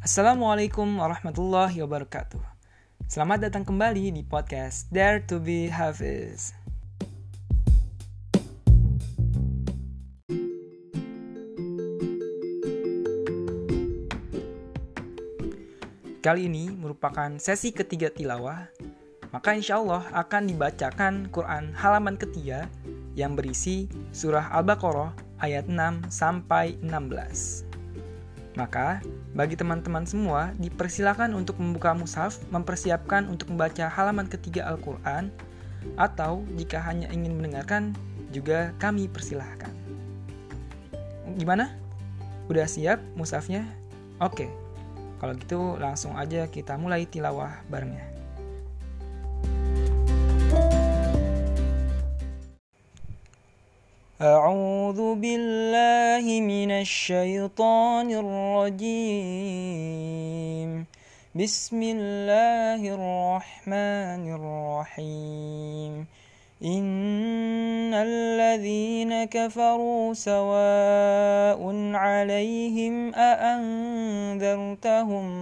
Assalamualaikum warahmatullahi wabarakatuh. Selamat datang kembali di podcast Dare to be Hafiz. Kali ini merupakan sesi ketiga tilawah, maka insya Allah akan dibacakan Quran halaman ketiga yang berisi surah Al-Baqarah ayat 6 sampai 16. Maka, bagi teman-teman semua, dipersilakan untuk membuka mushaf, mempersiapkan untuk membaca halaman ketiga Al-Quran, atau jika hanya ingin mendengarkan, juga kami persilahkan. Gimana? Udah siap mushafnya? Oke, kalau gitu langsung aja kita mulai tilawah barengnya. أعوذ بالله من الشيطان الرجيم. بسم الله الرحمن الرحيم. إن الذين كفروا سواء عليهم أأنذرتهم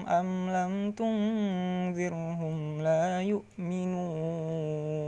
أم لم تنذرهم لا يؤمنون.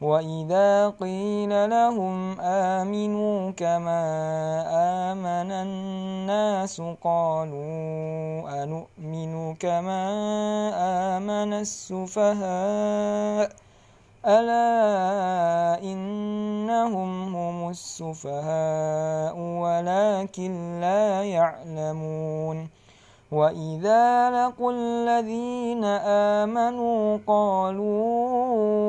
وإذا قيل لهم آمنوا كما آمن الناس قالوا أنؤمن كما آمن السفهاء ألا إنهم هم السفهاء ولكن لا يعلمون وإذا لقوا الذين آمنوا قالوا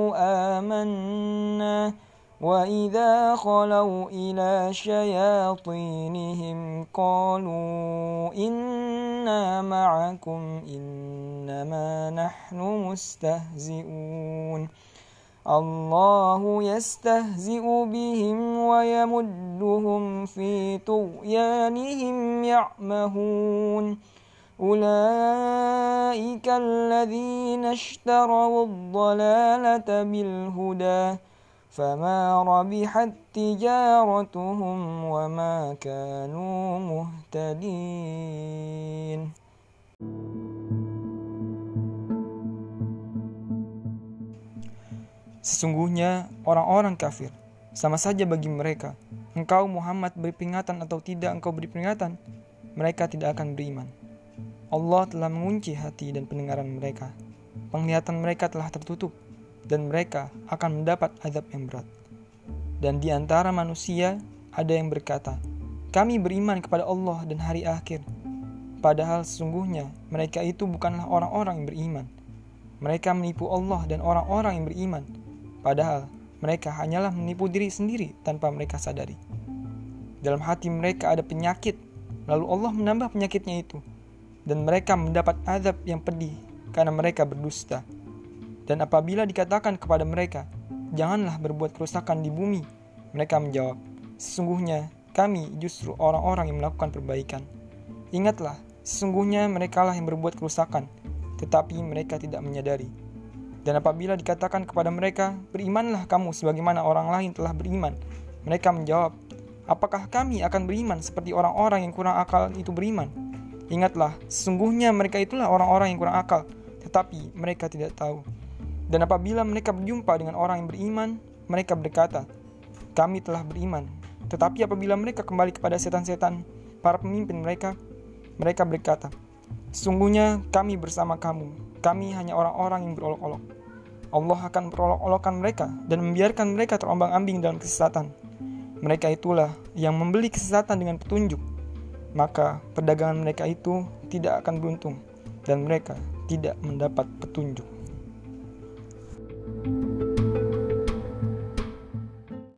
وإذا خلوا إلى شياطينهم قالوا إنا معكم إنما نحن مستهزئون الله يستهزئ بهم ويمدهم في طغيانهم يعمهون أولئك الذين اشتروا الضلالة بالهدى فما ربحت تجارتهم وما كانوا مهتدين Sesungguhnya orang-orang kafir sama saja bagi mereka. Engkau Muhammad beri peringatan atau tidak engkau beri peringatan, mereka tidak akan beriman. Allah telah mengunci hati dan pendengaran mereka. Penglihatan mereka telah tertutup, dan mereka akan mendapat azab yang berat. Dan di antara manusia ada yang berkata, "Kami beriman kepada Allah dan hari akhir." Padahal sesungguhnya mereka itu bukanlah orang-orang yang beriman. Mereka menipu Allah dan orang-orang yang beriman. Padahal mereka hanyalah menipu diri sendiri tanpa mereka sadari. Dalam hati mereka ada penyakit, lalu Allah menambah penyakitnya itu dan mereka mendapat azab yang pedih karena mereka berdusta. Dan apabila dikatakan kepada mereka, "Janganlah berbuat kerusakan di bumi," mereka menjawab, "Sesungguhnya kami justru orang-orang yang melakukan perbaikan." Ingatlah, sesungguhnya merekalah yang berbuat kerusakan, tetapi mereka tidak menyadari. Dan apabila dikatakan kepada mereka, "Berimanlah kamu sebagaimana orang lain telah beriman," Mereka menjawab, Apakah kami akan beriman seperti orang-orang yang kurang akal itu beriman? Ingatlah, sesungguhnya mereka itulah orang-orang yang kurang akal, tetapi mereka tidak tahu. Dan apabila mereka berjumpa dengan orang yang beriman, mereka berkata, "Kami telah beriman." Tetapi apabila mereka kembali kepada setan-setan, para pemimpin mereka, mereka berkata, "Sesungguhnya kami bersama kamu. Kami hanya orang-orang yang berolok-olok." Allah akan perolok-olokan mereka dan membiarkan mereka terombang-ambing dalam kesesatan. Mereka itulah yang membeli kesesatan dengan petunjuk. Maka perdagangan mereka itu tidak akan beruntung dan mereka tidak mendapat petunjuk. Thank you.